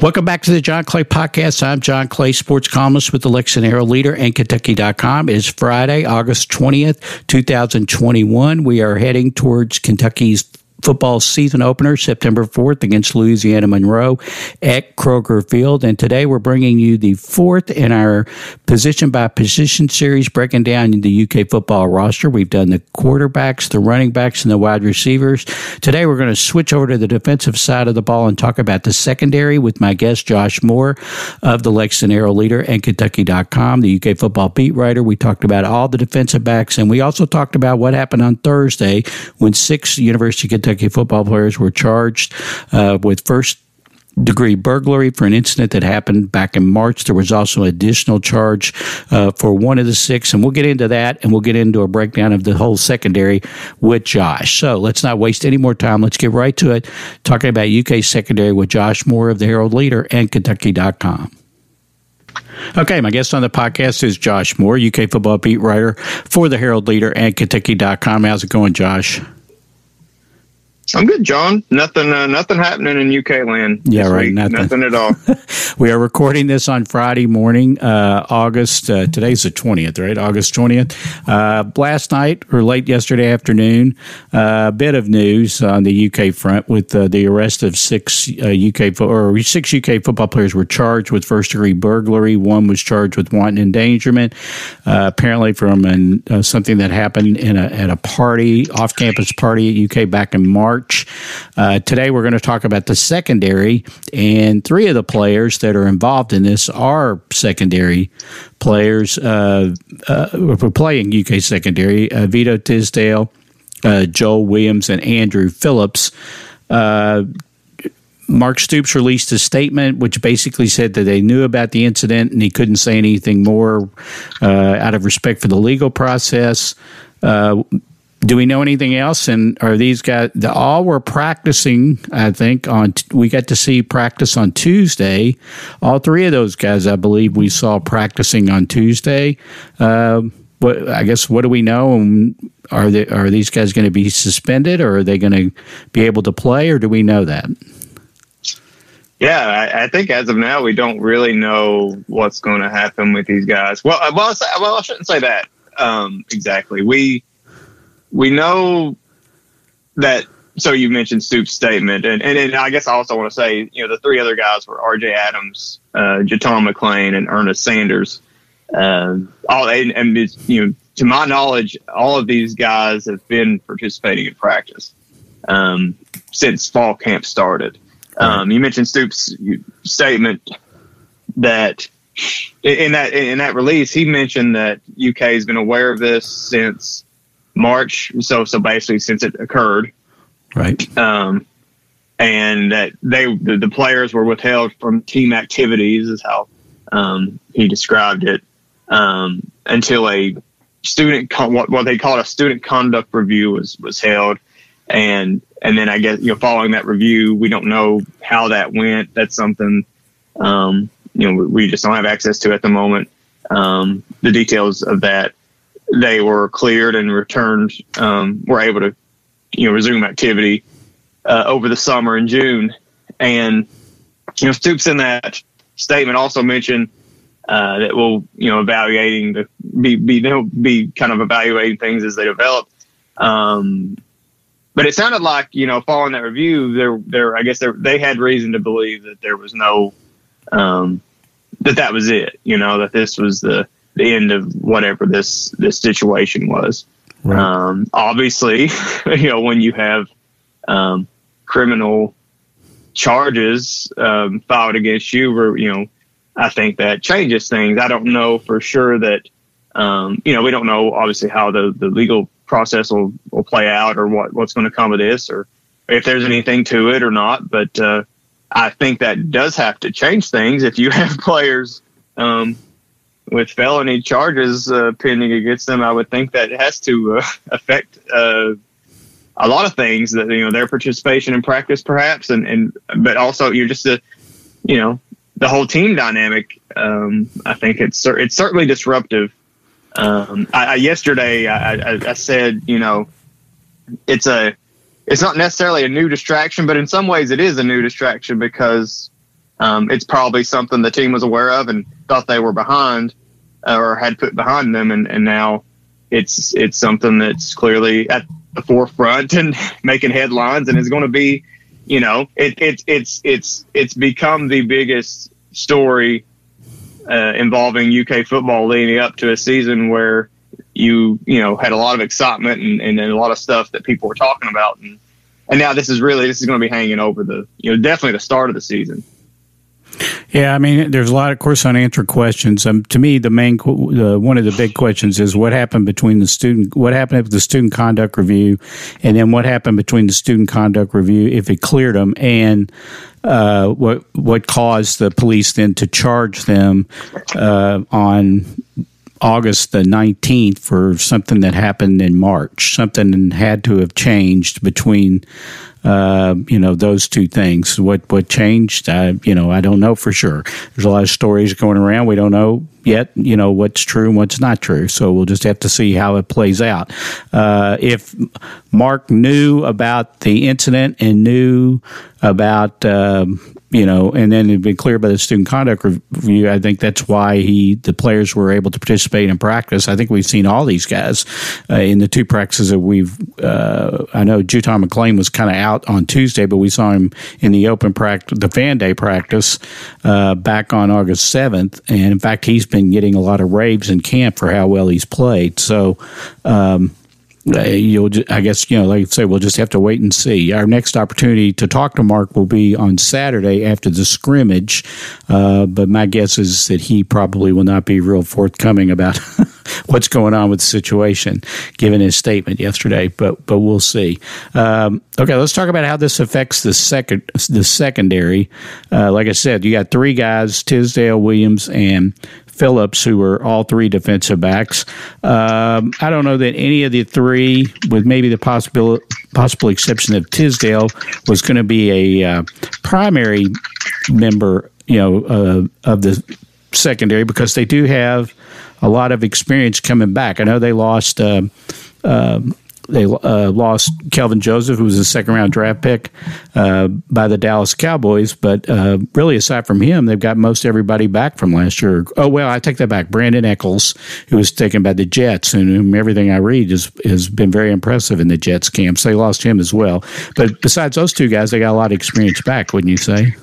Welcome back to the John Clay Podcast. I'm John Clay, sports columnist with the Lexington Herald Leader and Kentucky.com. It is Friday, August 20th, 2021. We are heading towards Kentucky's football season opener September 4th against Louisiana Monroe at Kroger Field. And today we're bringing you the fourth in our position by position series, breaking down the UK football roster. We've done the quarterbacks, the running backs, and the wide receivers. Today we're going to switch over to the defensive side of the ball and talk about the secondary with my guest, Josh Moore of the Lexington Herald Leader and Kentucky.com, the UK football beat writer. We talked about all the defensive backs, and we also talked about what happened on Thursday when six University of Kentucky football players were charged uh, with first degree burglary for an incident that happened back in March. There was also an additional charge uh, for one of the six, and we'll get into that and we'll get into a breakdown of the whole secondary with Josh. So let's not waste any more time. Let's get right to it, talking about UK secondary with Josh Moore of the Herald Leader and Kentucky.com. Okay, my guest on the podcast is Josh Moore, UK football beat writer for the Herald Leader and Kentucky.com. How's it going, Josh? I'm good, John. Nothing, uh, nothing happening in UK land. Yeah, right. Week. Nothing. nothing at all. we are recording this on Friday morning, uh, August. Uh, today's the twentieth, right? August twentieth. Uh, last night or late yesterday afternoon, uh, a bit of news on the UK front with uh, the arrest of six UK or six UK football players were charged with first degree burglary. One was charged with wanton endangerment, apparently from an, something that happened in a, at a party, off campus party at UK back in March. Uh, today, we're going to talk about the secondary, and three of the players that are involved in this are secondary players. Uh, uh, playing UK secondary. Uh, Vito Tisdale, uh, Joel Williams, and Andrew Phillips. Uh, Mark Stoops released a statement which basically said that they knew about the incident and he couldn't say anything more out of respect for the legal process do we know anything else? And are these guys? The, all were practicing. I think on we got to see practice on Tuesday. All three of those guys, I believe, we saw practicing on Tuesday. Uh, what I guess what do we know? And Are they are these guys going to be suspended, or are they going to be able to play, or do we know that? Yeah, I, I, think as of now we don't really know what's going to happen with these guys. Well, well, well, I shouldn't say that um, exactly. We we know that. So you mentioned Stoops' statement, and, and, and I guess I also want to say, you know, the three other guys were R.J. Adams, uh, JuTahn McClain, and Ernest Sanders. Uh, all and, and you know, to my knowledge, all of these guys have been participating in practice um, since fall camp started. Um, you mentioned Stoops' statement that in that in that release, he mentioned that UK has been aware of this since March. So so basically since it occurred, right? Um, and that they the, the, players were withheld from team activities is how um, he described it um, until a student con- what, what they call a student conduct review was was held and and then I guess you know following that review we don't know how that went that's something um, you know we just don't have access to at the moment um, the details of that they were cleared and returned, um, were able to, you know, resume activity uh, over the summer in June. And, you know, Stoops in that statement also mentioned uh, that will you know evaluating the be be they'll be kind of evaluating things as they develop. Um, but it sounded like you know following that review, there there I guess they had reason to believe that there was no um, that that was it. You know that this was the the end of whatever this this situation was. Right. Um, obviously, you know when you have um, criminal charges um, filed against you, or you know I think that changes things. I don't know for sure that, um, you know, we don't know obviously how the, the legal process will, will play out or what, what's going to come of this or if there's anything to it or not. But uh, I think that does have to change things. If you have players um, with felony charges uh, pending against them, I would think that has to uh, affect uh, a lot of things that, you know, their participation in practice perhaps. And, and but also you're just a, you know, the whole team dynamic. Um, I think it's it's certainly disruptive. Um, I, I, yesterday I, I, I, said, you know, it's a it's not necessarily a new distraction, but in some ways it is a new distraction because um, it's probably something the team was aware of and thought they were behind uh, or had put behind them, and, and now it's it's something that's clearly at the forefront and making headlines and is going to be you know, it, it, it's it's it's become the biggest story uh, involving UK football leading up to a season where you you know had a lot of excitement and, and, and a lot of stuff that people were talking about, and and now this is really this is going to be hanging over the you know definitely the start of the season. Yeah, I mean, there's a lot of course unanswered questions. Um, to me, the main uh, one of the big questions is what happened between the student, what happened with the student conduct review, and then what happened between the student conduct review if it cleared them, and uh, what what caused the police then to charge them uh, on August the 19th for something that happened in March. Something had to have changed between uh, you know those two things. What what changed? I, you know, I don't know for sure. There's a lot of stories going around. We don't know yet. You know what's true and what's not true. So we'll just have to see how it plays out. Uh, if Mark knew about the incident and knew about um, you know, and then it'd been clear by the student conduct review. I think that's why he, the players were able to participate in practice. I think we've seen all these guys uh, in the two practices that we've. Uh, I know JuTahn McClain was kind of out on Tuesday, but we saw him in the open practice, the fan day practice, uh, back on August seventh, and in fact, he's been getting a lot of raves in camp for how well he's played. So. Um, you'll, I guess, you know, like I say, we'll just have to wait and see. Our next opportunity to talk to Mark will be on Saturday after the scrimmage, uh, but my guess is that he probably will not be real forthcoming about what's going on with the situation, given his statement yesterday. But but we'll see. Um, okay, let's talk about how this affects the second the secondary. Uh, like I said, you got three guys: Tisdale, Williams, and Phillips, who were all three defensive backs. Um, I don't know that any of the three, with maybe the possible possible exception of Tisdale, was going to be a uh, primary member, you know, uh, of the secondary because they do have a lot of experience coming back. I know they lost. Uh, they uh, lost Kelvin Joseph, who was a second round draft pick uh, by the Dallas Cowboys. But uh, really, aside from him, they've got most everybody back from last year. Oh, well, I take that back. Brandon Echols, who was taken by the Jets, and whom everything I read is, has been very impressive in the Jets camps. They lost him as well. But besides those two guys, they got a lot of experience back, wouldn't you say?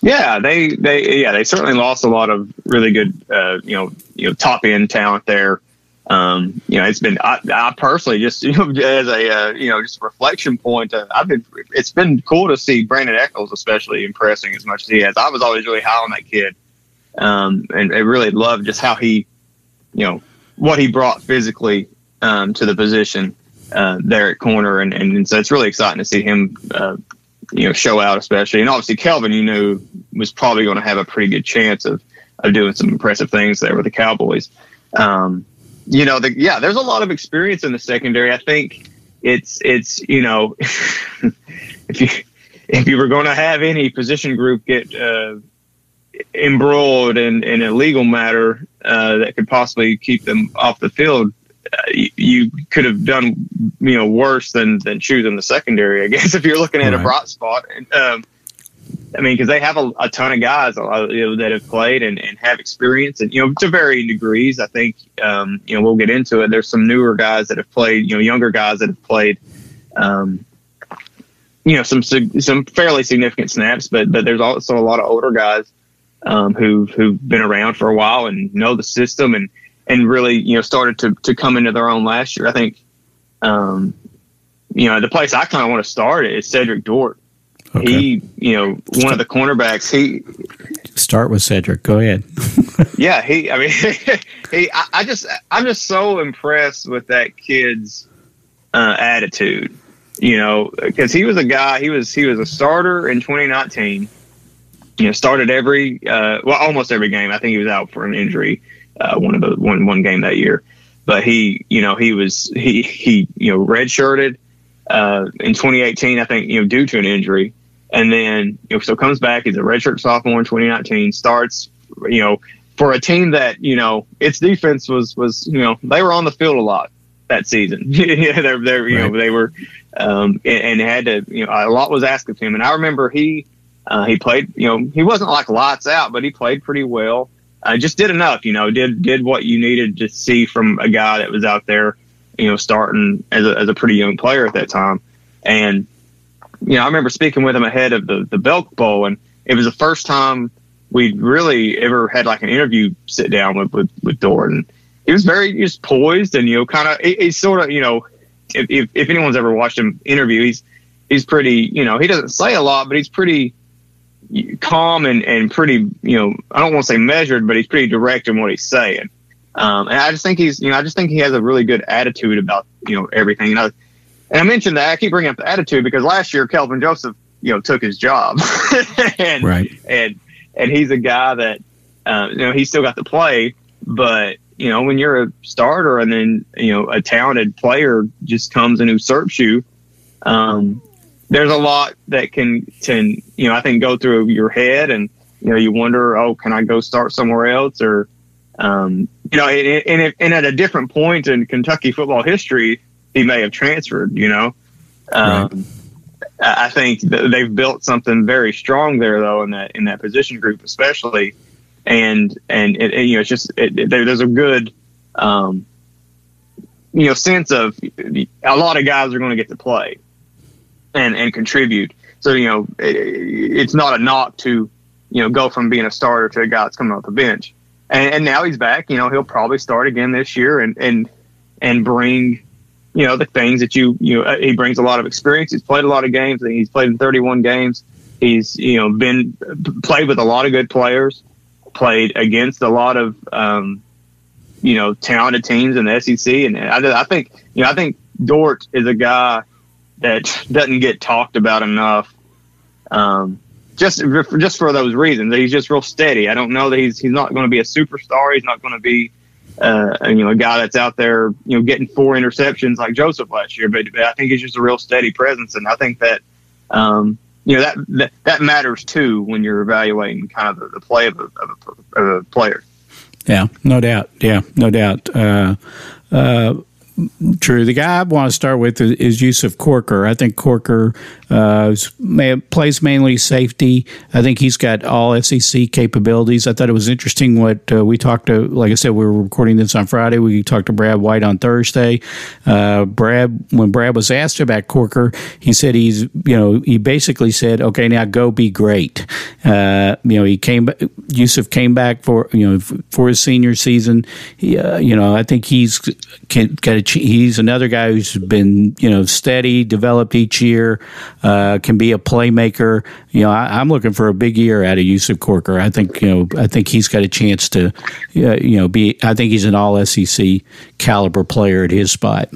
Yeah, they they yeah they certainly lost a lot of really good uh, you know you know top end talent there um, you know, it's been I, I, personally just you know as a uh, you know just a reflection point. Uh, I've been it's been cool to see Brandon Echols especially impressing as much as he has. I was always really high on that kid, um, and I really loved just how he, you know, what he brought physically um, to the position uh, there at corner, and, and, and so it's really exciting to see him. Uh, you know, show out especially, and obviously Kelvin, you knew was probably going to have a pretty good chance of of doing some impressive things there with the Cowboys. Um, you know, the, yeah, there's a lot of experience in the secondary. I think it's it's you know, if you if you were going to have any position group get uh, embroiled in, in a legal matter uh, that could possibly keep them off the field, uh, you, you, could have done you know worse than than choosing the secondary. I guess if you're looking at right. a bright spot. And, um, I mean, because they have a, a, ton of guys you know, that have played and, and have experience, and you know, to varying degrees. I think um, you know we'll get into it. There's some newer guys that have played, you know, younger guys that have played, um, you know, some some fairly significant snaps, but but there's also a lot of older guys um, who who've been around for a while and know the system and and really you know started to to come into their own last year. I think, um, you know, the place I kind of want to start is Cedric Dort Okay. He, you know, one of the cornerbacks. He start with Cedric. Go ahead. yeah, he. I mean, he. I, I, just, I'm just so impressed with that kid's uh, attitude. You know, because he was a guy. He was he was a starter in 2019. You know, started every uh, well, almost every game. I think he was out for an injury uh, one of the one one game that year. But he, you know, he was he he you know redshirted uh, in 2018. I think you know due to an injury, and then you know, so comes back. He's a redshirt sophomore in 2019. Starts, you know, for a team that you know its defense was was you know they were on the field a lot that season. yeah, they're, they're you right. know they were um, and, and, had to you know a lot was asked of him. And I remember he uh, he played you know he wasn't like lights out, but he played pretty well. Uh, just did enough, you know, did did what you needed to see from a guy that was out there, you know, starting as a, as a pretty young player at that time. And you know, I remember speaking with him ahead of the the Belk Bowl, and it was the first time we'd really ever had like an interview sit down with with, with Dorton. He was very just poised and you know, kind of he's sort of you know, if, if anyone's ever watched him interview, he's he's pretty you know he doesn't say a lot, but he's pretty calm and and pretty you know I don't want to say measured, but he's pretty direct in what he's saying. Um, and I just think he's you know I just think he has a really good attitude about you know everything. You know, and I mentioned that I keep bringing up the attitude because last year Kelvin Joseph, you know, took his job, and right. and and he's a guy that uh, you know he still got to play, but you know when you're a starter and then you know a talented player just comes and usurps you, um, there's a lot that can can you know I think go through your head and you know you wonder oh can I go start somewhere else or um, you know and, and, and at a different point in Kentucky football history he may have transferred. You know, um, right. I think they've built something very strong there, though, in that in that position group, especially, and and it, it, you know, it's just it, there's a good, um, you know, sense of a lot of guys are going to get to play and and contribute. So you know, it's not a knock to you know go from being a starter to a guy that's coming off the bench. And, and now he's back. You know, he'll probably start again this year and and and bring you know the things that you you know he brings a lot of experience. He's played a lot of games. He's played in 31 games. He's you know been played with a lot of good players. Played against a lot of um, you know talented teams in the SEC, and I, I think you know I think Dort is a guy that doesn't get talked about enough. Um, just just for those reasons, he's just real steady. I don't know that he's he's not going to be a superstar. He's not going to be uh, you know, a guy that's out there, you know, getting four interceptions like Joseph last year. But, but I think he's just a real steady presence, and I think that, um, you know, that, that that matters too when you're evaluating kind of the, the play of a, of a, of a player. Yeah, no doubt. Yeah, no doubt. Uh, uh, True. The guy I want to start with is, is Yusuf Corker. I think Corker uh, plays mainly safety. I think he's got all SEC capabilities. I thought it was interesting what uh, we talked to. Like I said, we were recording this on Friday. We talked to Brad White on Thursday. Uh, Brad, when Brad was asked about Corker, he said he's you know he basically said, okay, now go be great. Uh, you know, he came. Yusuf came back for you know for his senior season. He, uh, you know, I think he's can, got a he's another guy who's been you know steady, developed each year, uh, can be a playmaker. You know, I, am looking for a big year out of Yusuf Corker. I think you know I think he's got a chance to uh, you know be. I think he's an All SEC caliber player at his spot.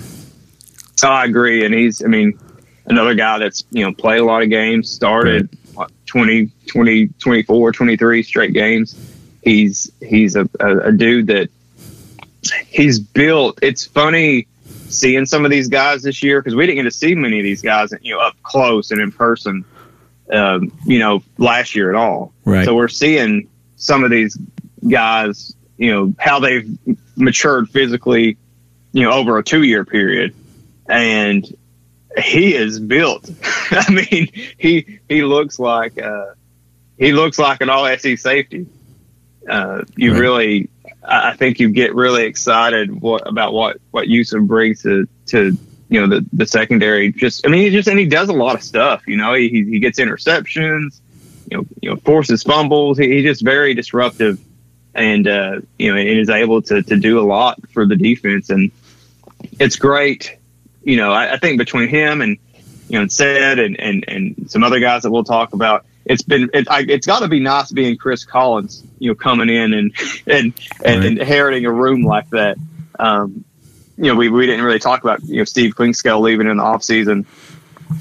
Oh, I agree, and he's I mean another guy that's you know played a lot of games, started right. 20, 20, 24, 23 straight games. He's he's a, a, a dude that he's built. It's funny seeing some of these guys this year because we didn't get to see many of these guys, you know, up close and in person, um, you know, last year at all. Right. So we're seeing some of these guys, you know, how they've matured physically, you know, over a two year period, and he is built. I mean, he he looks like. Uh, he looks like an all SEC safety. Uh, you right. really, I think you get really excited what, about what what Yusuf brings to to you know the the secondary. Just I mean, he just and he does a lot of stuff. You know, he he gets interceptions. You know, you know, forces fumbles. He, he's just very disruptive, and uh, you know, and is able to to do a lot for the defense. And it's great. You know, I, I think between him and you know, said and, and, and some other guys that we'll talk about. It's been it, I, it's got to be nice being Chris Collins, you know, coming in and and, and right. inheriting a room like that. Um, you know, we, we didn't really talk about you know Steve Clinkscale leaving in the offseason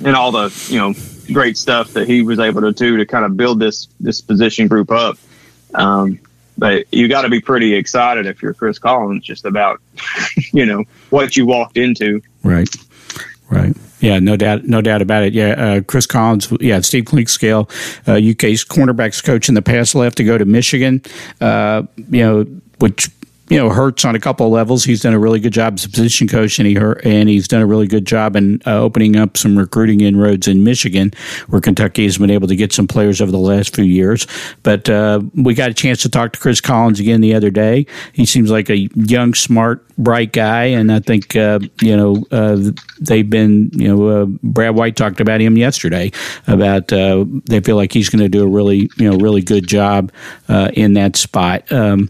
and all the you know great stuff that he was able to do to kind of build this this position group up. Um, but you got to be pretty excited if you're Chris Collins just about you know what you walked into. Right, right. Yeah, no doubt, no doubt about it. Yeah, uh, Chris Collins, yeah, Steve Clinkscale, uh, UK's cornerbacks coach in the past, left to go to Michigan. Uh, you know, which you know hurts on a couple of levels. He's done a really good job as a position coach, and he and he's done a really good job in uh, opening up some recruiting inroads in Michigan, where Kentucky has been able to get some players over the last few years. But uh, we got a chance to talk to Chris Collins again the other day. He seems like a young, smart, bright guy, and I think uh, you know uh, they've been you know uh, Brad White talked about him yesterday about uh, they feel like he's going to do a really you know really good job in that spot. Um,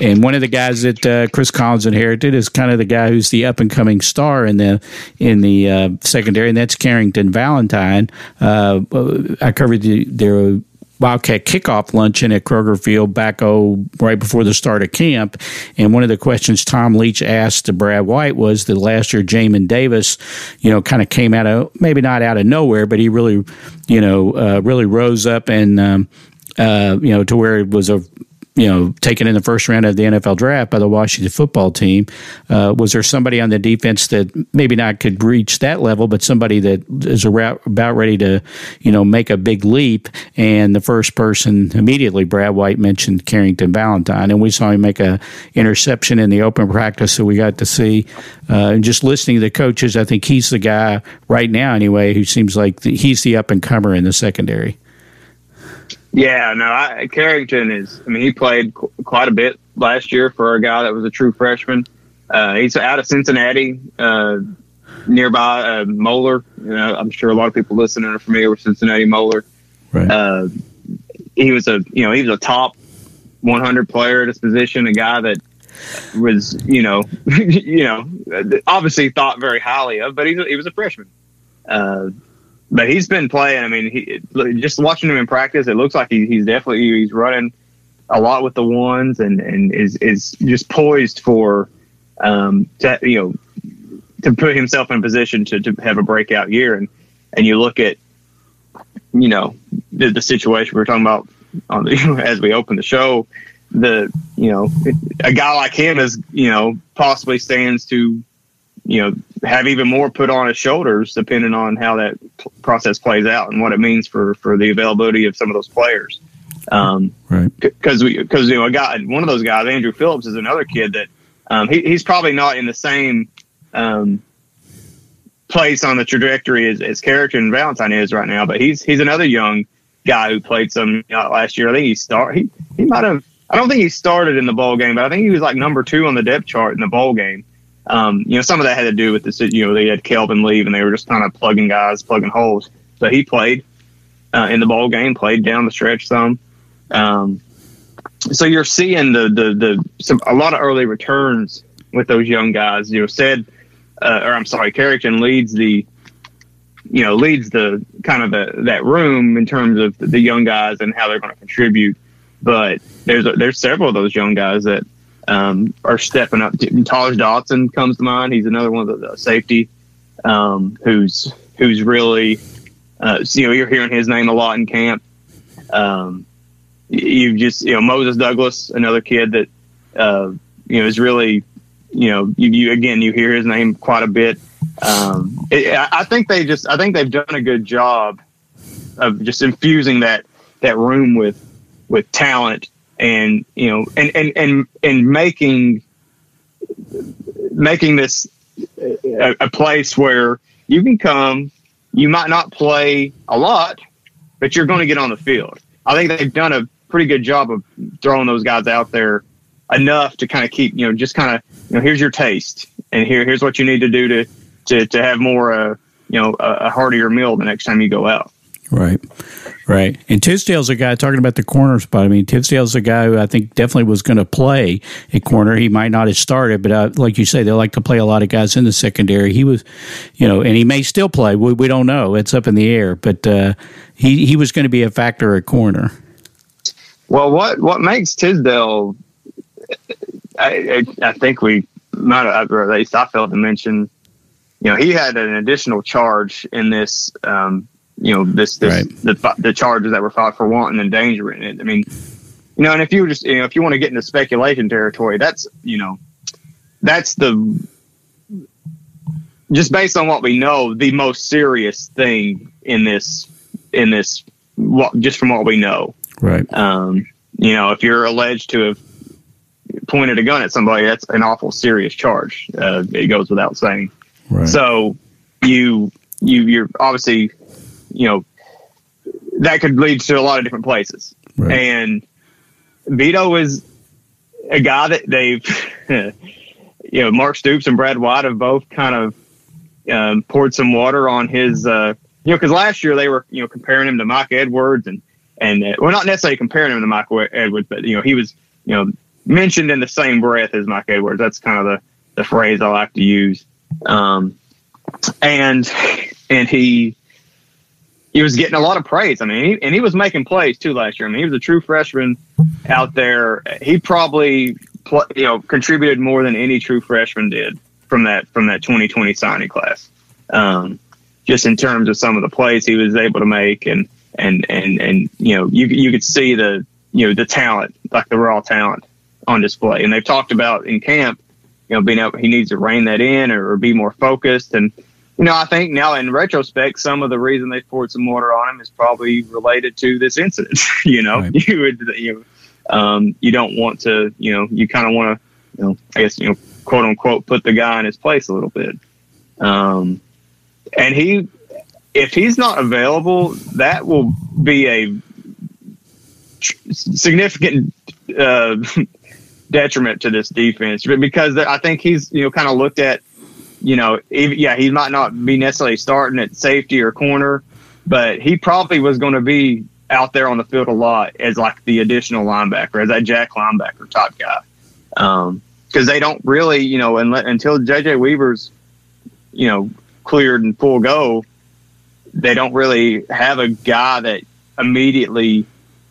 And one of the guys that uh, Chris Collins inherited is kind of the guy who's the up and coming star in the in the uh, secondary, and that's Carrington Valentine. Uh, I covered the, their Wildcat kickoff luncheon at Kroger Field back oh right before the start of camp, and one of the questions Tom Leach asked to Brad White was that last year Jamin Davis, you know, kind of came out of maybe not out of nowhere, but he really, you know, uh, really rose up and. Um, uh, you know, to where it was a you know, taken in the first round of the NFL draft by the Washington football team. Uh, was there somebody on the defense that maybe not could reach that level, but somebody that is about ready to, you know, make a big leap? And the first person immediately, Brad White mentioned Carrington Valentine, and we saw him make a interception in the open practice, so we got to see. Uh, and just listening to the coaches, I think he's the guy right now, anyway, who seems like the, he's the up and comer in the secondary. Yeah, no, I, Carrington is. I mean, he played qu- quite a bit last year for a guy that was a true freshman. Uh, he's out of Cincinnati, uh, nearby uh, Moeller. You know, I'm sure a lot of people listening are familiar with Cincinnati Moeller. Right. Uh, he was a, you know, he was a top 100 player at his position, a guy that was, you know, you know, obviously thought very highly of, but he, he was a freshman. But he's been playing. I mean, he, just watching him in practice, it looks like he, he's definitely he's running a lot with the ones and and is is just poised for um to you know to put himself in position to, to have a breakout year and and you look at you know the, the situation we are talking about on the, as we open the show the you know a guy like him is you know possibly stands to you know, have even more put on his shoulders, depending on how that process plays out and what it means for for the availability of some of those players. Um, right. Because we because you know a guy one of those guys, Andrew Phillips, is another kid that um, he, he's probably not in the same um, place on the trajectory as, as Carrington Valentine is right now, but he's he's another young guy who played some uh, last year. I think he start he he might have. I don't think he started in the bowl game, but I think he was like number two on the depth chart in the bowl game. Um, you know, some of that had to do with the you know they had Kelvin leave and they were just kind of plugging guys, plugging holes. So he played uh, in the ball game, played down the stretch some. Um, so you're seeing the the the some a lot of early returns with those young guys. You know, said uh, or I'm sorry, Carrington leads the you know leads the kind of the that room in terms of the young guys and how they're going to contribute. But there's there's several of those young guys that um, are stepping up. Taj Dotson comes to mind. He's another one of the, safety um, who's who's really uh, you know you're hearing his name a lot in camp. Um, you just you know Moses Douglas, another kid that uh, you know is really you know you, you, again you hear his name quite a bit. Um, it, I think they just I think they've done a good job of just infusing that that room with with talent and you know and and and and making making this a, a place where you can come you might not play a lot but you're going to get on the field. I think they've done a pretty good job of throwing those guys out there enough to kind of keep you know just kind of you know here's your taste and here here's what you need to do to to, to have more uh, you know a, a heartier meal the next time you go out Right, right. And Tisdale's a guy talking about the corner spot. I mean, Tisdale's a guy who I think definitely was going to play a corner. He might not have started, but uh, like you say, they like to play a lot of guys in the secondary. He was, you know, and he may still play. We, we don't know. It's up in the air, but uh, he he was going to be a factor at corner. Well, what what makes Tisdale? I, I, I think we might have, at least I failed to mention. You know, he had an additional charge in this um, you know this this right. the the charges that were filed for wanton endangering it. I mean, you know, and if you just you know if you want to get into speculation territory, that's you know that's the just based on what we know, the most serious thing in this in this what just from what we know. Right. Um, you know, if you're alleged to have pointed a gun at somebody, that's an awful serious charge. Uh, it goes without saying. Right. So you you you're obviously you know, that could lead to a lot of different places. Right. And Vito is a guy that they've, you know, Mark Stoops and Brad White have both kind of um, poured some water on his, uh, you know, because last year they were, you know, comparing him to Mike Edwards and, and, uh, well, not necessarily comparing him to Mike Edwards, but, you know, he was, you know, mentioned in the same breath as Mike Edwards. That's kind of the, the phrase I like to use. Um, and, and he, he was getting a lot of praise. I mean, he, and he was making plays too last year. I mean, he was a true freshman out there. He probably you know contributed more than any true freshman did from that from that 2020 signing class. Um, just in terms of some of the plays he was able to make, and and and and you know you you could see the you know the talent, like the raw talent on display. And they've talked about in camp, you know, being able he needs to rein that in or, or be more focused and you know, I think now in retrospect, some of the reason they poured some water on him is probably related to this incident. you know, right. you would, you, um, you don't want to, you know, you kind of want to, you know, I guess, you know, quote unquote, put the guy in his place a little bit. Um, and he, if he's not available, that will be a significant uh, detriment to this defense because I think he's, you know, kind of looked at you know, yeah, he might not be necessarily starting at safety or corner, but he probably was going to be out there on the field a lot as like the additional linebacker, as that jack linebacker type guy. Um, because they don't really, you know, until JJ Weaver's, you know, cleared and full go, they don't really have a guy that immediately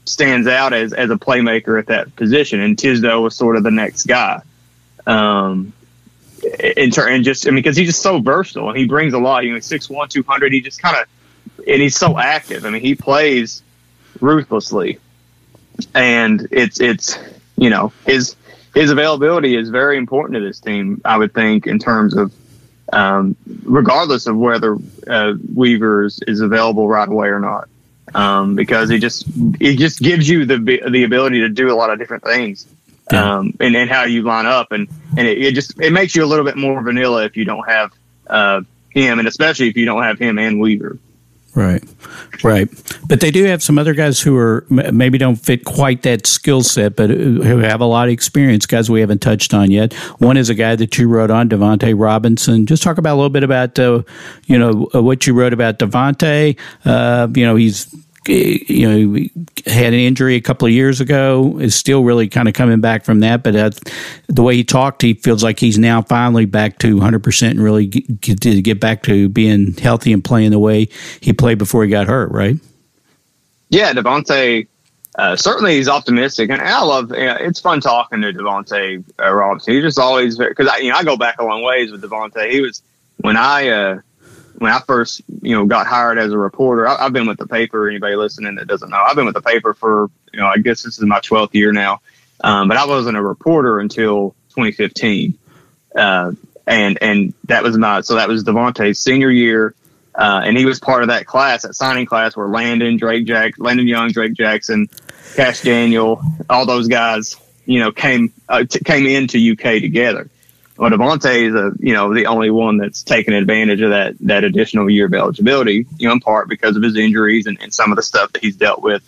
stands out as, as a playmaker at that position. And Tisdale was sort of the next guy. Um, in turn, and just I mean, because he's just so versatile and he brings a lot. You know, six one, two hundred. He just kind of and he's so active. I mean, he plays ruthlessly, and it's it's you know his his availability is very important to this team. I would think in terms of um, regardless of whether uh, Weavers is available right away or not, um, because he just he just gives you the the ability to do a lot of different things yeah. um, and, and how you line up. And, and it, it, just, it makes you a little bit more vanilla if you don't have uh, him, and especially if you don't have him and Weaver. Right, right. But they do have some other guys who are maybe don't fit quite that skill set, but who have a lot of experience. Guys we haven't touched on yet. One is a guy that you wrote on, Davonte Robinson. Just talk about a little bit about uh, you know uh, what you wrote about Davonte. Uh, you know he's you know, had an injury a couple of years ago, is still really kind of coming back from that. But uh, the way he talked, he feels like he's now finally back to 100% and really get, get back to being healthy and playing the way he played before he got hurt, right? Yeah, Davonte, uh, certainly he's optimistic. And I love, you know, it's fun talking to Davonte uh, Robinson. He's just always, because I, you know, I go back a long ways with Davonte. He was, when I, uh, when I first, you know, got hired as a reporter, I, have been with the paper. Anybody listening that doesn't know, I've been with the paper for, you know, I guess this is my 12th year now. Um, but I wasn't a reporter until 2015. Uh, and, and that was my, so that was Davonte's senior year. Uh, and he was part of that class, that signing class where Landon, Drake Jack, Landon Young, Drake Jackson, Kash Daniel, all those guys, you know, came, uh, t- came into UK together. Well, Davonte is a, you know the only one that's taken advantage of that that additional year of eligibility, you know, in part because of his injuries and, and some of the stuff that he's dealt with,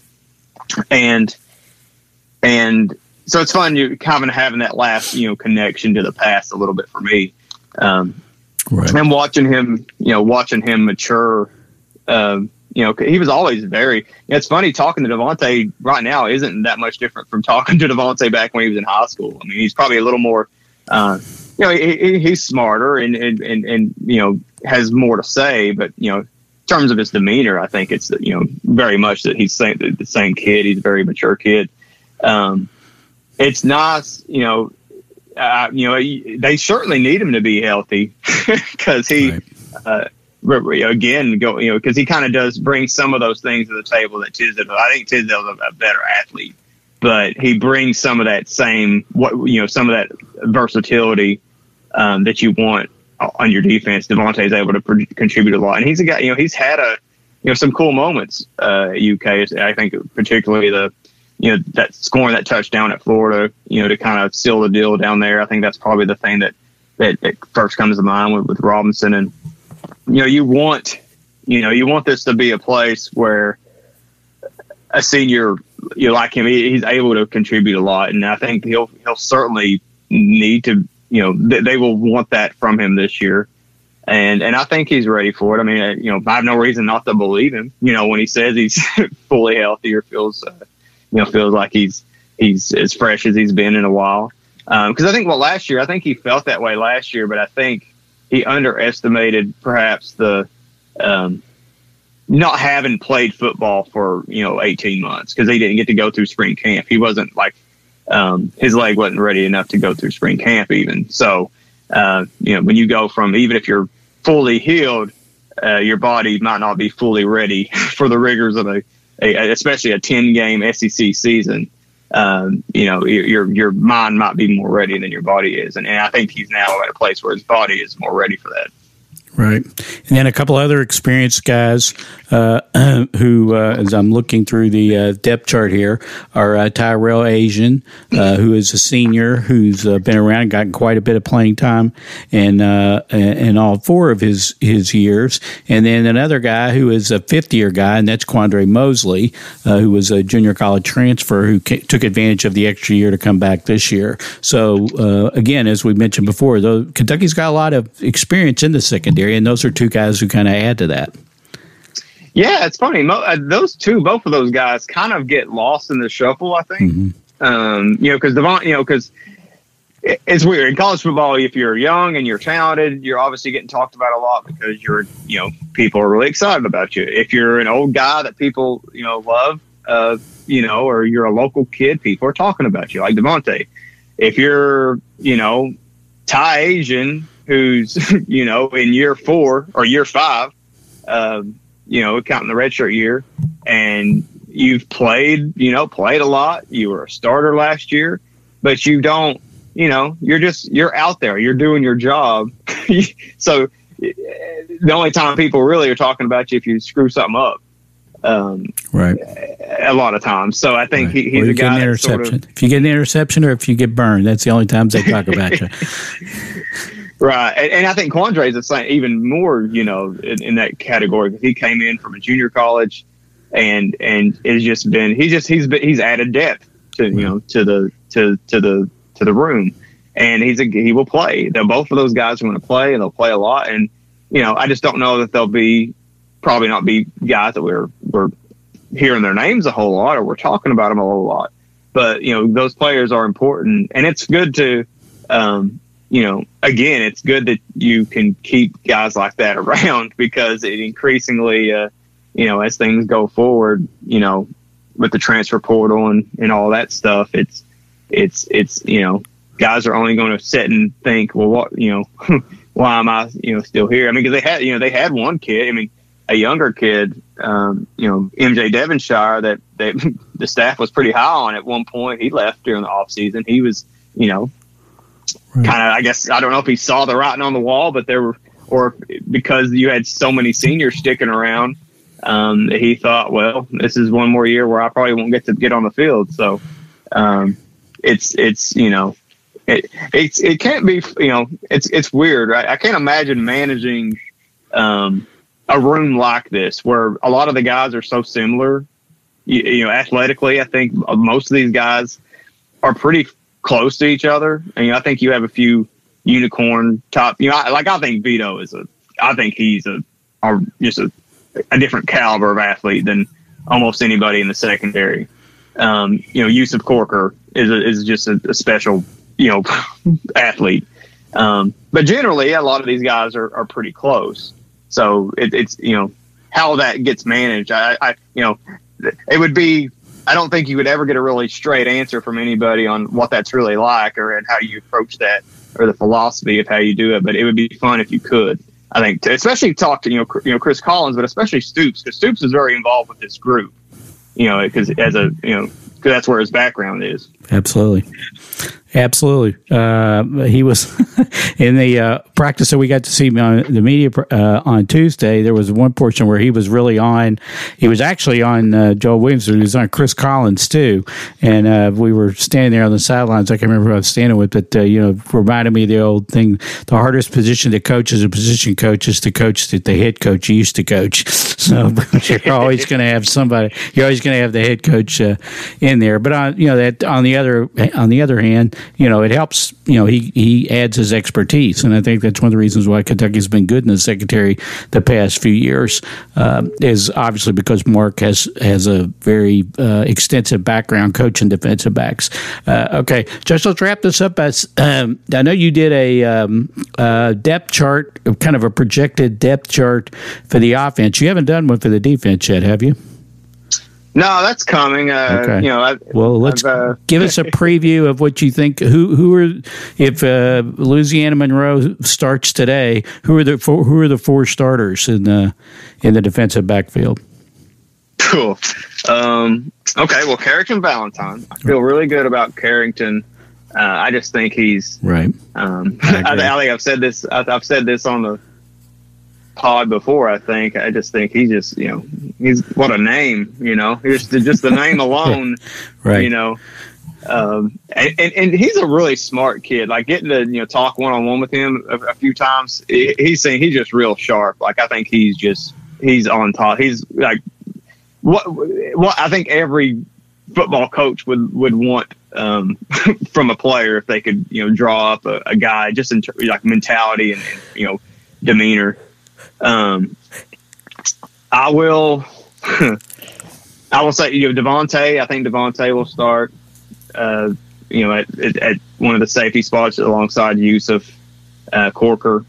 and and so it's fun you kind of having that last you know connection to the past a little bit for me, um, right. and watching him you know watching him mature. Um, you know, he was always very. it's funny talking to Davonte right now isn't that much different from talking to Davonte back when he was in high school. I mean, he's probably a little more. Uh, you know, he, he's smarter and, and, and, and, you know, has more to say, but, you know, in terms of his demeanor, I think it's, you know, very much that he's same, the same kid. He's a very mature kid. Um, it's nice, you know, uh, you know, they certainly need him to be healthy because he, right. uh, again, go, you know, because he kind of does bring some of those things to the table that Tisdale. I think Tisdale's a, a better athlete but he brings some of that same what you know some of that versatility um, that you want on your defense. Davonte is able to pr- contribute a lot, and he's a guy. You know, he's had a you know some cool moments. Uh, UK, I think particularly the you know that scoring that touchdown at Florida. You know, to kind of seal the deal down there. I think that's probably the thing that that, that first comes to mind with, with Robinson. And you know, you want you know you want this to be a place where a senior you like him, he, he's able to contribute a lot, and I think he'll he'll certainly need to. You know, th- they will want that from him this year, and and I think he's ready for it. I mean, you know, I have no reason not to believe him. You know, when he says he's fully healthy or feels, uh, you know, feels like he's he's as fresh as he's been in a while. Because um, I think well, last year I think he felt that way last year, but I think he underestimated perhaps the um, not having played football for you know 18 months because he didn't get to go through spring camp. He wasn't like um, his leg wasn't ready enough to go through spring camp even. So uh, you know when you go from even if you're fully healed, uh, your body might not be fully ready for the rigors of a, a especially a 10 game SEC season. Um, you know your, your, mind might be more ready than your body is, and, and I think he's now at a place where his body is more ready for that. Right. And then a couple other experienced guys uh, who, uh, as I'm looking through the uh, depth chart here, are uh, Tyrell Ajian, uh, who is a senior who's uh, been around, and gotten quite a bit of playing time in, in all four of his, his years. And then another guy who is a fifth year guy, and that's Quandre Mosely, who was a junior college transfer who ca- took advantage of the extra year to come back this year. So, again, as we mentioned before, Kentucky's got a lot of experience in the secondary and those are two guys who kind of add to that. Yeah, it's funny. Uh, those two, both of those guys, kind of get lost in the shuffle. I think, mm-hmm. um, you know, because Devon, you know, because it's weird in college football. If you're young and you're talented, you're obviously getting talked about a lot because you're, you know, people are really excited about you. If you're an old guy that people, you know, love, uh, you know, or you're a local kid, people are talking about you, like Davonte. If you're, you know, Thai Ajian, who's you know in year four or year five, um, you know, counting the redshirt year, and you've played, you know, played a lot. You were a starter last year, but you don't, you know, you're just you're out there, you're doing your job. so the only time people really are talking about you if you screw something up. Um, right. A lot of times. So I think right. he, he's a guy. interception. Sort of, if you get an interception or if you get burned, that's the only times they talk about you. Right, and, and I think Quandre is the same, even more, you know, in, in that category. He came in from a junior college, and and it's just been he just he's been, he's added depth to you know to the to to the to the room, and he's a he will play. They're both of those guys are going to play, and they'll play a lot. And you know, I just don't know that they'll be probably not be guys that we're we're hearing their names a whole lot or we're talking about them a whole lot. But you know, those players are important, and it's good to, um, you know, again, it's good that you can keep guys like that around because it increasingly, uh, you know, as things go forward, you know, with the transfer portal and, and all that stuff, it's it's it's you know, guys are only going to sit and think, well, what you know, why am I you know still here? I mean, because they had you know they had one kid. I mean, a younger kid, um, you know, MJ Devonshire that that the staff was pretty high on at one point. He left during the off season. He was, you know, right. kind of I guess I don't know if he saw the writing on the wall, but there were or because you had so many seniors sticking around, um, he thought, well, this is one more year where I probably won't get to get on the field. So um, it's it's you know it it's it can't be you know it's it's weird, right? I can't imagine managing um, a room like this where a lot of the guys are so similar. You, you know, athletically, I think most of these guys are pretty close to each other. Know, I think you have a few unicorn top. You know, I, like I think Vito is a. I think he's a, a just a, a different caliber of athlete than almost anybody in the secondary. Um, you know, Yusuf Corker is a, is just a, a special you know athlete. Um, but generally, a lot of these guys are, are pretty close. So it, it's you know how that gets managed. I, I you know it would be. I don't think you would ever get a really straight answer from anybody on what that's really like or and how you approach that or the philosophy of how you do it. But it would be fun if you could. I think, to, especially talk to you know you know Chris Collins, but especially Stoops because Stoops is very involved with this group. You know, because as a you know that's where his background is. Absolutely. Absolutely. Uh, he was in the uh, practice that we got to see on the media uh, on Tuesday. There was one portion where he was really on. He was actually on uh, Joel Williams, he was on Chris Collins too. And uh, we were standing there on the sidelines. I can't remember who I was standing with, but uh, you know, reminded me of the old thing: the hardest position to coach as a position coach is to coach that the head coach used to coach. So you're always going to have somebody. You're always going to have the head coach in there. But on you know that on the other on the other hand you know, it helps. You know, he he adds his expertise, and I think that's one of the reasons why Kentucky's been good in the secondary the past few years. Uh, is obviously because Mark has has a very uh, extensive background coaching defensive backs. Uh, okay, just let's wrap this up. As um, I know you did a um, depth chart, kind of a projected depth chart for the offense. You haven't done one for the defense yet, have you? No, that's coming. Uh, okay. You know, I, well, let's uh, give us a preview of what you think. Who who are if uh, Louisiana Monroe starts today? Who are the four, who are the four starters in the in the defensive backfield? Cool. Um, okay. Well, Carrington Valentine. I feel really good about Carrington. Uh, I just think he's right. Um, I, I, think I've said this. I've said this on the pod before. I think. I just think he's just you know he's what a name you know? Just just the name alone right. you know? Um, and, and, and he's a really smart kid. Like getting to you know talk one on one with him a, a, few times he's saying he's just real sharp. Like I think he's just he's on top. He's like what what I think every football coach would would want um, from a player if they could you know draw up a, a guy just in like mentality and, and you know demeanor um, I will. I will say, you know, Davonte. I think Davonte will start. Uh, you know, at, at, at, one of the safety spots alongside Yusuf uh, Corker.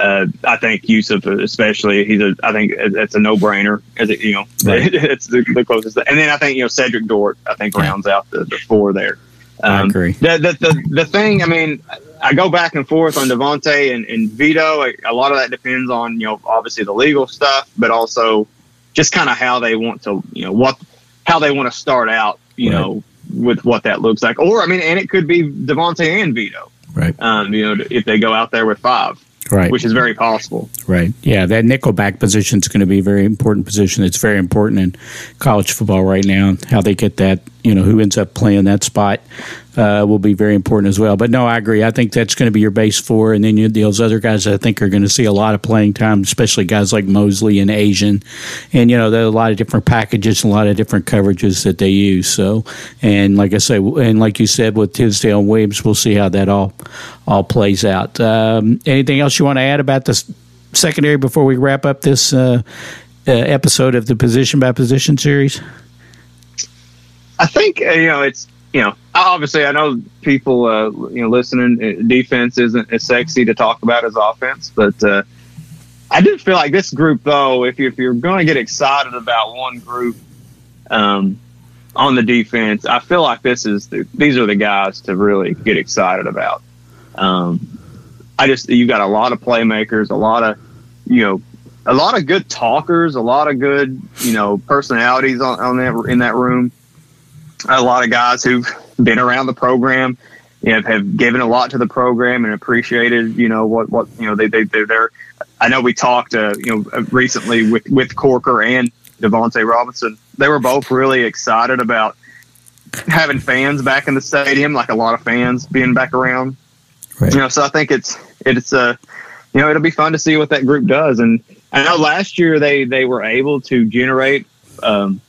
Uh, I think Yusuf, especially, he's a. I think it's a no brainer. As it, you know, right. it's the, the, closest. And then I think you know Cedric Dort. I think rounds out the, the four there. Um, I agree. The, the, the the thing. I mean, I go back and forth on Davonte and, and Vito. A lot of that depends on you know obviously the legal stuff, but also just kind of how they want to you know what how they want to start out. You right. know with what that looks like, or I mean, and it could be Davonte and Vito. Right. Um, you know, if they go out there with five right? Which is very possible, right? Yeah, that nickelback position is going to be a very important position. It's very important in college football right now. How they get that, you know, who ends up playing that spot uh, will be very important as well. But no, I agree. I think that's going to be your base four, and then you, those other guys I think are going to see a lot of playing time, especially guys like Mosely and Ajian, and you know there are a lot of different packages and a lot of different coverages that they use. So, and like I say, and like you said with Tisdale and Williams, we'll see how that all all plays out. Um, anything else you want to add about the secondary before we wrap up this? Uh, uh, episode of the position by position series? I think you know it's you know obviously I know people uh, you know listening uh, defense isn't as sexy to talk about as offense, but uh, I do feel like this group though if you if you're going to get excited about one group um, on the defense, I feel like this is the, these are the guys to really get excited about. Um, I just you got a lot of playmakers, a lot of you know a lot of good talkers, a lot of good you know personalities on, on that in that room a lot of guys who've been around the program, know, have given a lot to the program and appreciated, you know, what, what, you know, they, they, they're there. I know we talked, uh, you know, recently with, with Corker and Davonte Robinson. They were both really excited about having fans back in the stadium, like a lot of fans being back around. Right. You know, so I think it's, it's, uh, you know, it'll be fun to see what that group does. And I know last year they, they were able to generate, um,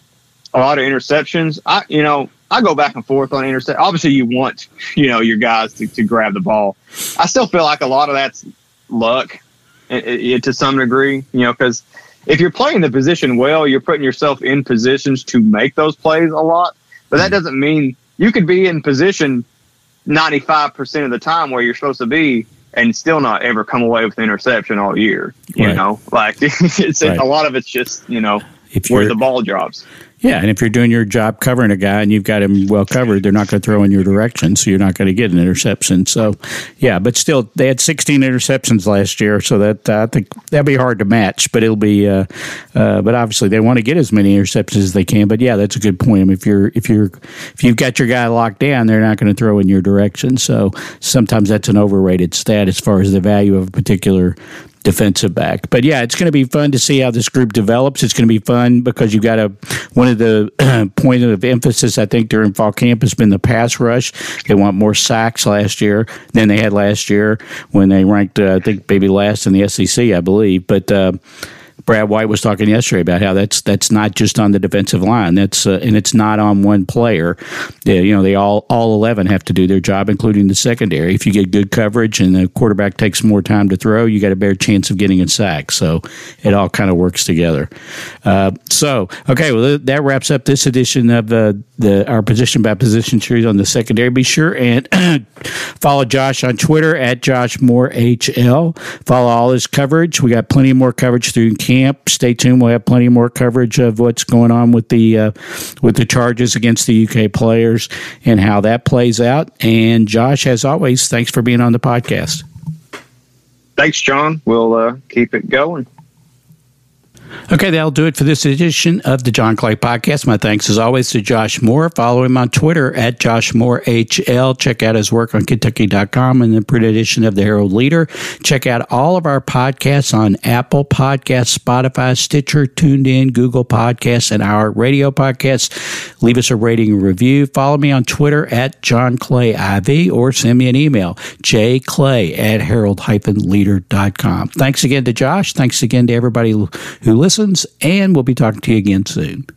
a lot of interceptions. I, you know, I go back and forth on intercept. Obviously, you want, you know, your guys to, to grab the ball. I still feel like a lot of that's luck it, it, to some degree, you know, because if you're playing the position well, you're putting yourself in positions to make those plays a lot. But that doesn't mean you could be in position 95% of the time where you're supposed to be and still not ever come away with an interception all year. You right. know, like it's right. a lot of it's just, you know, if where the ball drops. Yeah, and if you're doing your job covering a guy and you've got him well covered, they're not going to throw in your direction, so you're not going to get an interception. So, yeah, but still, they had 16 interceptions last year, so that uh, I think that'd be hard to match. But it'll be, uh, uh, but obviously they want to get as many interceptions as they can. But yeah, that's a good point. I mean, if you're if you're if you've got your guy locked down, they're not going to throw in your direction. So sometimes that's an overrated stat as far as the value of a particular defensive back. But yeah, it's going to be fun to see how this group develops. It's going to be fun because you've got a one of the point of emphasis I think during fall camp has been the pass rush. They want more sacks last year than they had last year when they ranked uh, I think maybe last in the SEC, I believe. But uh, Brad White was talking yesterday about how that's that's not just on the defensive line. That's uh, and it's not on one player. Yeah, you know, they all all eleven have to do their job, including the secondary. If you get good coverage and the quarterback takes more time to throw, you got a better chance of getting a sack. So it all kind of works together. Uh, so okay, well that wraps up this edition of the the our position by position series on the secondary. Be sure and follow Josh on Twitter at Josh Moore HL. Follow all his coverage. We got plenty more coverage through camp. Stay tuned. We'll have plenty more coverage of what's going on with the uh, with the charges against the UK players and how that plays out. And Josh, as always, thanks for being on the podcast. Thanks, John. We'll uh, keep it going. Okay, that'll do it for this edition of the John Clay Podcast. My thanks, as always, to Josh Moore. Follow him on Twitter at Josh Moore HL. Check out his work on Kentucky.com and the print edition of the Herald Leader. Check out all of our podcasts on Apple Podcasts, Spotify, Stitcher, TuneIn, Google Podcasts, and our radio podcasts. Leave us a rating and review. Follow me on Twitter at John Clay IV or send me an email, jclay at herald-leader.com. Thanks again to Josh. Thanks again to everybody who listens, and we'll be talking to you again soon.